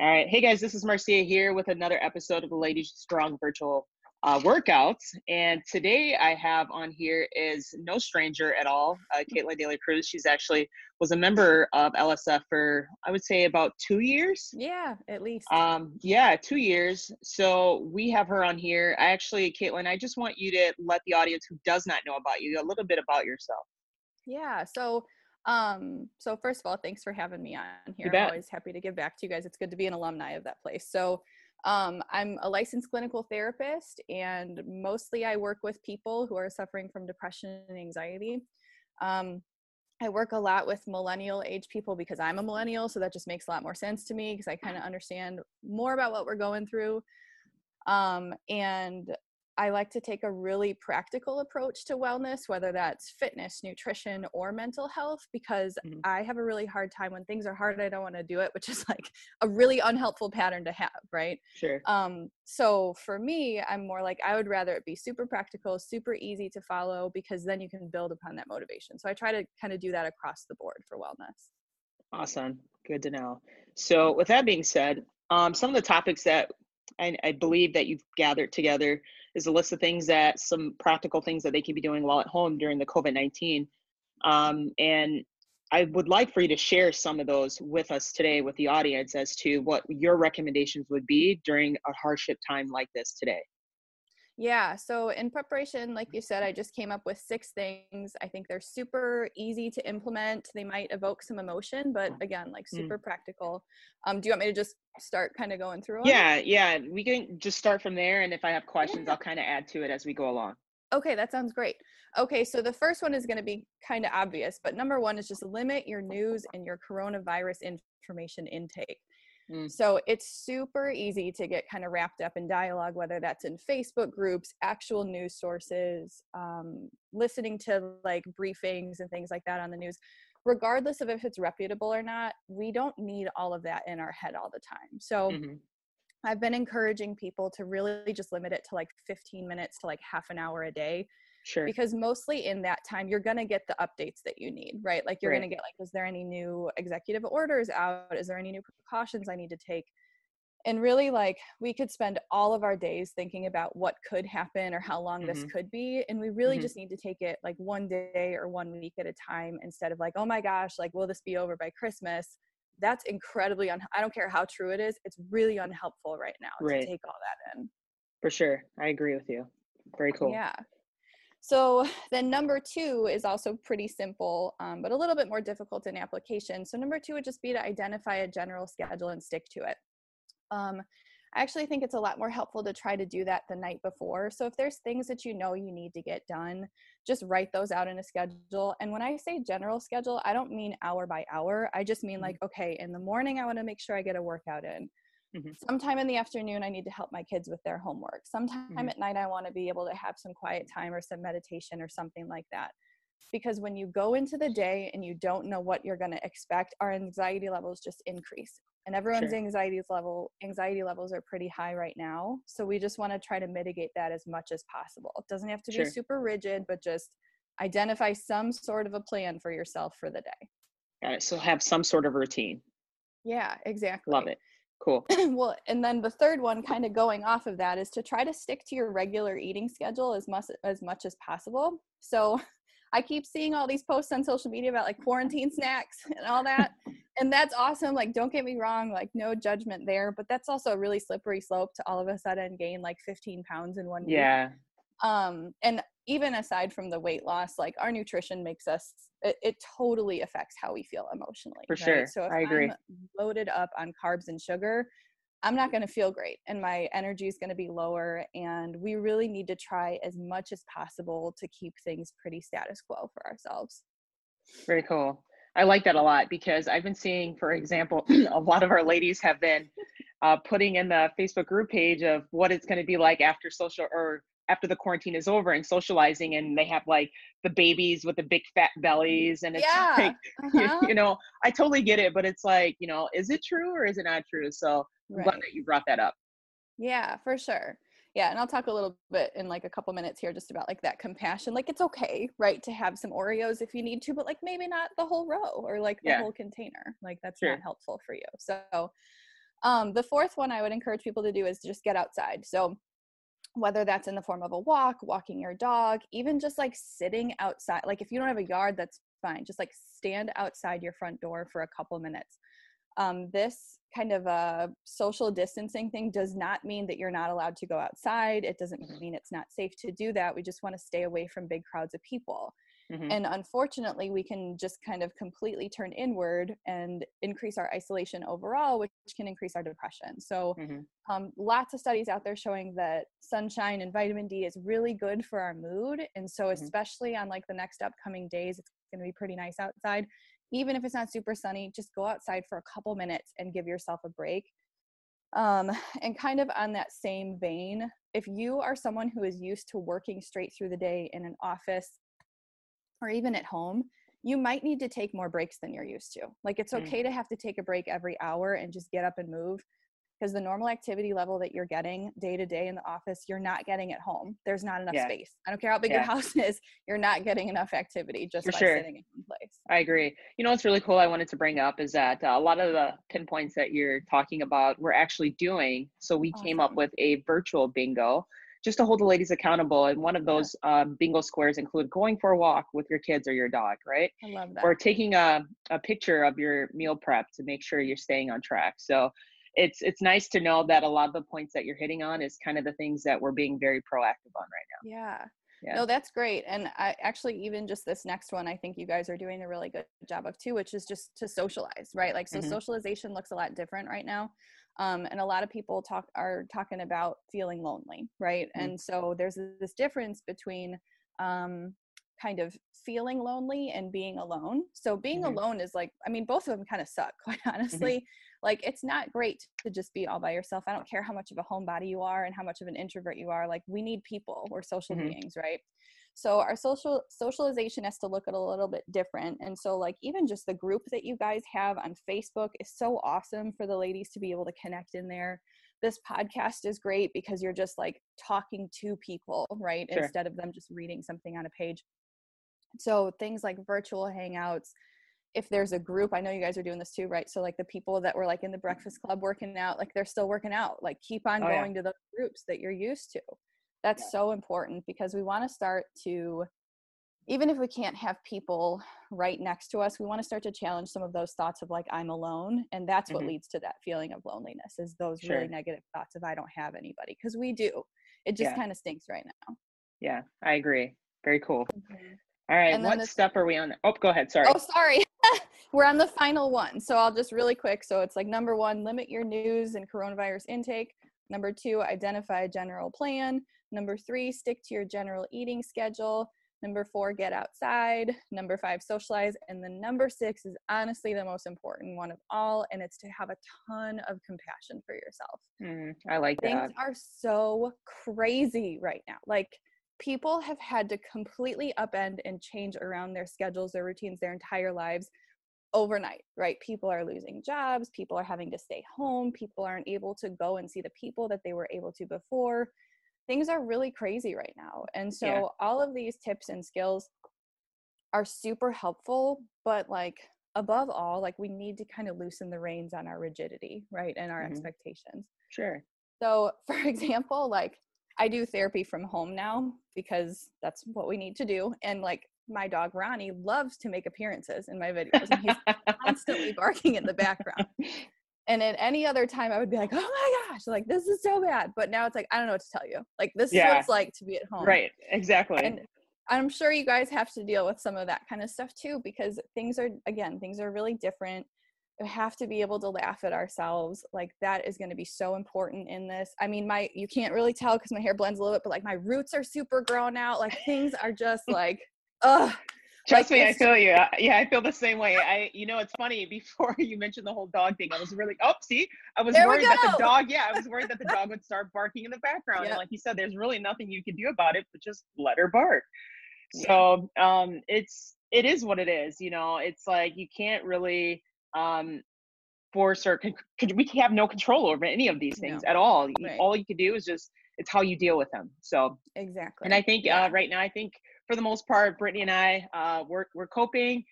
All right. Hey guys, this is Marcia here with another episode of the Ladies Strong Virtual uh, Workouts. And today I have on here is no stranger at all, uh, Caitlin Daly Cruz. She's actually was a member of LSF for I would say about two years. Yeah, at least. Um, yeah, two years. So we have her on here. I actually, Caitlin, I just want you to let the audience who does not know about you a little bit about yourself. Yeah. So um, so first of all, thanks for having me on here. I'm always happy to give back to you guys. It's good to be an alumni of that place. So um, I'm a licensed clinical therapist, and mostly I work with people who are suffering from depression and anxiety. Um, I work a lot with millennial age people because I'm a millennial, so that just makes a lot more sense to me because I kind of understand more about what we're going through. Um, and I like to take a really practical approach to wellness, whether that's fitness, nutrition, or mental health, because mm-hmm. I have a really hard time when things are hard, I don't want to do it, which is like a really unhelpful pattern to have, right? Sure. Um, so for me, I'm more like I would rather it be super practical, super easy to follow, because then you can build upon that motivation. So I try to kind of do that across the board for wellness. Awesome. Good to know. So with that being said, um, some of the topics that I, I believe that you've gathered together is a list of things that some practical things that they can be doing while at home during the COVID 19. Um, and I would like for you to share some of those with us today with the audience as to what your recommendations would be during a hardship time like this today. Yeah. So, in preparation, like you said, I just came up with six things. I think they're super easy to implement. They might evoke some emotion, but again, like mm. super mm. practical. Um, do you want me to just start kind of going through? Them? Yeah. Yeah. We can just start from there. And if I have questions, yeah. I'll kind of add to it as we go along. Okay. That sounds great. Okay. So, the first one is going to be kind of obvious, but number one is just limit your news and your coronavirus information intake. Mm. So it's super easy to get kind of wrapped up in dialogue, whether that's in Facebook groups, actual news sources, um, listening to like briefings and things like that on the news. Regardless of if it's reputable or not, we don't need all of that in our head all the time. So mm-hmm. I've been encouraging people to really just limit it to like 15 minutes to like half an hour a day Sure. Because mostly in that time, you're going to get the updates that you need, right? Like you're right. going to get like, is there any new executive orders out? Is there any new precautions I need to take? And really, like, we could spend all of our days thinking about what could happen or how long mm-hmm. this could be. And we really mm-hmm. just need to take it like one day or one week at a time instead of like, oh my gosh, like, will this be over by Christmas? That's incredibly, un- I don't care how true it is, it's really unhelpful right now right. to take all that in. For sure. I agree with you. Very cool. Yeah. So then number two is also pretty simple, um, but a little bit more difficult in application. So number two would just be to identify a general schedule and stick to it. Um, I actually think it's a lot more helpful to try to do that the night before. So if there's things that you know you need to get done, just write those out in a schedule. And when I say general schedule, I don't mean hour by hour. I just mean mm-hmm. like, okay, in the morning, I want to make sure I get a workout in. Mm-hmm. Sometime in the afternoon, I need to help my kids with their homework. Sometime mm-hmm. at night, I want to be able to have some quiet time or some meditation or something like that. Because when you go into the day and you don't know what you're going to expect, our anxiety levels just increase. And everyone's sure. anxiety level anxiety levels are pretty high right now. So we just want to try to mitigate that as much as possible. It doesn't have to sure. be super rigid, but just identify some sort of a plan for yourself for the day. Got it. So have some sort of routine. Yeah, exactly. Love it. Cool. well, and then the third one, kind of going off of that, is to try to stick to your regular eating schedule as much as much as possible. So, I keep seeing all these posts on social media about like quarantine snacks and all that, and that's awesome. Like, don't get me wrong, like no judgment there, but that's also a really slippery slope to all of a sudden gain like 15 pounds in one week. Yeah. Um, and even aside from the weight loss, like our nutrition makes us it, it totally affects how we feel emotionally. For right? sure. So if I agree. I'm loaded up on carbs and sugar, I'm not going to feel great and my energy is going to be lower. And we really need to try as much as possible to keep things pretty status quo for ourselves. Very cool. I like that a lot because I've been seeing, for example, a lot of our ladies have been uh, putting in the Facebook group page of what it's going to be like after social or after the quarantine is over and socializing and they have like the babies with the big fat bellies and it's yeah. like uh-huh. you, you, know i totally get it but it's like you know is it true or is it not true so i'm right. glad that you brought that up yeah for sure yeah and i'll talk a little bit in like a couple minutes here just about like that compassion like it's okay right to have some oreos if you need to but like maybe not the whole row or like the yeah. whole container like that's sure. not helpful for you so Um, the fourth one I would encourage people to do is just get outside. So whether that's in the form of a walk, walking your dog, even just like sitting outside. Like if you don't have a yard, that's fine. Just like stand outside your front door for a couple minutes. Um, this kind of a social distancing thing does not mean that you're not allowed to go outside. It doesn't mean it's not safe to do that. We just want to stay away from big crowds of people. Mm-hmm. And unfortunately, we can just kind of completely turn inward and increase our isolation overall, which can increase our depression. So, mm-hmm. um, lots of studies out there showing that sunshine and vitamin D is really good for our mood. And so, mm-hmm. especially on like the next upcoming days, it's going to be pretty nice outside. Even if it's not super sunny, just go outside for a couple minutes and give yourself a break. Um, and kind of on that same vein, if you are someone who is used to working straight through the day in an office or even at home, you might need to take more breaks than you're used to. Like it's okay mm. to have to take a break every hour and just get up and move because the normal activity level that you're getting day to day in the office, you're not getting at home. There's not enough yeah. space. I don't care how big yeah. your house is, you're not getting enough activity just For by sure. sitting in one place. I agree. You know what's really cool I wanted to bring up is that uh, a lot of the pinpoints that you're talking about we're actually doing. So we awesome. came up with a virtual bingo just to hold the ladies accountable. And one of those um, bingo squares include going for a walk with your kids or your dog, right? I love that. Or taking a, a picture of your meal prep to make sure you're staying on track. So it's it's nice to know that a lot of the points that you're hitting on is kind of the things that we're being very proactive on right now. Yeah. Yeah. No, that's great. And I actually even just this next one, I think you guys are doing a really good job of too, which is just to socialize, right? Like so mm-hmm. socialization looks a lot different right now um, and a lot of people talk are talking about feeling lonely right mm-hmm. and so there's this difference between um, kind of feeling lonely and being alone so being mm-hmm. alone is like i mean both of them kind of suck quite mm-hmm. honestly mm-hmm. like it's not great to just be all by yourself i don't care how much of a homebody you are and how much of an introvert you are like we need people we're social mm-hmm. beings right so our social socialization has to look at a little bit different and so like even just the group that you guys have on facebook is so awesome for the ladies to be able to connect in there. This podcast is great because you're just like talking to people right sure. instead of them just reading something on a page. So things like virtual hangouts if there's a group i know you guys are doing this too right? So like the people that were like in the breakfast club working out like they're still working out. Like keep on oh, going yeah. to those groups that you're used to that's yeah. so important because we want to start to even if we can't have people right next to us we want to start to challenge some of those thoughts of like i'm alone and that's mm-hmm. what leads to that feeling of loneliness is those sure. really negative thoughts of i don't have anybody because we do it just yeah. kind of stinks right now yeah i agree very cool mm-hmm. All right what step are we on oh go ahead sorry oh sorry we're on the final one so i'll just really quick so it's like number one limit your news and coronavirus intake number two identify a general plan Number three, stick to your general eating schedule. Number four, get outside. Number five, socialize. And the number six is honestly the most important one of all, and it's to have a ton of compassion for yourself. Mm, I like Things that. Things are so crazy right now. Like, people have had to completely upend and change around their schedules, their routines, their entire lives overnight, right? People are losing jobs, people are having to stay home, people aren't able to go and see the people that they were able to before things are really crazy right now. And so yeah. all of these tips and skills are super helpful, but like above all, like we need to kind of loosen the reins on our rigidity, right? And our mm-hmm. expectations. Sure. So, for example, like I do therapy from home now because that's what we need to do. And like my dog Ronnie loves to make appearances in my videos and he's constantly barking in the background. And at any other time, I would be like, oh my gosh, like this is so bad. But now it's like, I don't know what to tell you. Like, this yeah. is what it's like to be at home. Right, exactly. And I'm sure you guys have to deal with some of that kind of stuff too, because things are, again, things are really different. We have to be able to laugh at ourselves. Like, that is going to be so important in this. I mean, my, you can't really tell because my hair blends a little bit, but like my roots are super grown out. Like, things are just like, ugh Trust like me, I feel you. Yeah, I feel the same way. I, you know, it's funny. Before you mentioned the whole dog thing, I was really, oh, see, I was there worried that the dog, yeah, I was worried that the dog would start barking in the background. Yep. And like you said, there's really nothing you can do about it, but just let her bark. Yeah. So, um, it's, it is what it is. You know, it's like you can't really, um, force or could we have no control over any of these things no. at all. Right. All you can do is just, it's how you deal with them. So exactly. And I think, uh, right now, I think for the most part, Brittany and I, uh, we're, we're coping.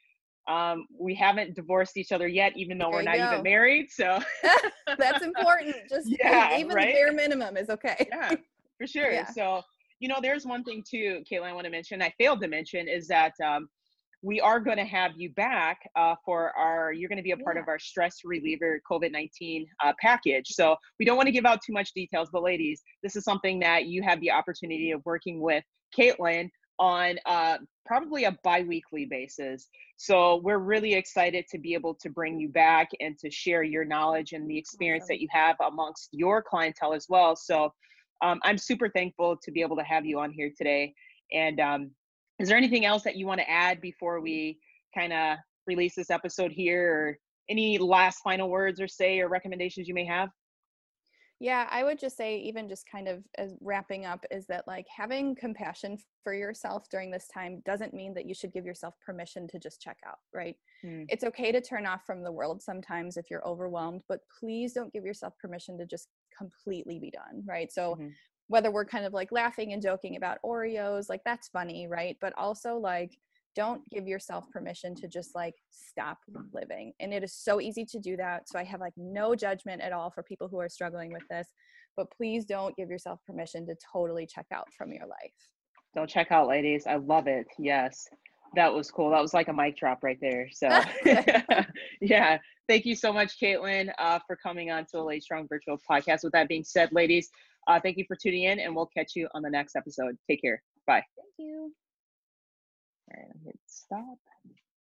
Um, we haven't divorced each other yet, even though There we're not go. even married. So That's important. Just Yeah, even right? the bare minimum is okay. yeah, for sure. Yeah. So, you know, there's one thing too, Caitlin, I want to mention, I failed to mention is that um, we are going to have you back uh, for our, you're going to be a part Yeah. of our stress reliever COVID 19 uh, package. So, we don't want to give out too much details, but ladies, this is something that you have the opportunity of working with Caitlin on uh, probably a bi weekly basis. So, we're really excited to be able to bring you back and to share your knowledge and the experience Awesome. that you have amongst your clientele as well. So, um, I'm super thankful to be able to have you on here today. And um, is there anything else that you want to add before we kind of release this episode here, or any last final words or say or recommendations you may have? Yeah, I would just say, even just kind of as wrapping up, is that like having compassion for yourself during this time doesn't mean that you should give yourself permission to just check out, right? Mm. It's okay to turn off from the world sometimes if you're overwhelmed, but please don't give yourself permission to just completely be done, right? So, Mhm. Whether we're kind of like laughing and joking about Oreos, like that's funny, right? But also, like, don't give yourself permission to just like stop living. And it is so easy to do that. So I have like no judgment at all for people who are struggling with this, but please don't give yourself permission to totally check out from your life. Don't check out, ladies. I love it. Yes. That was cool. That was like a mic drop right there. So, yeah. Thank you so much, Caitlin, uh, for coming on to the Lady Strong Virtual Podcast. With that being said, ladies, uh, thank you for tuning in, and we'll catch you on the next episode. Take care. Bye. Thank you. All right, hit stop.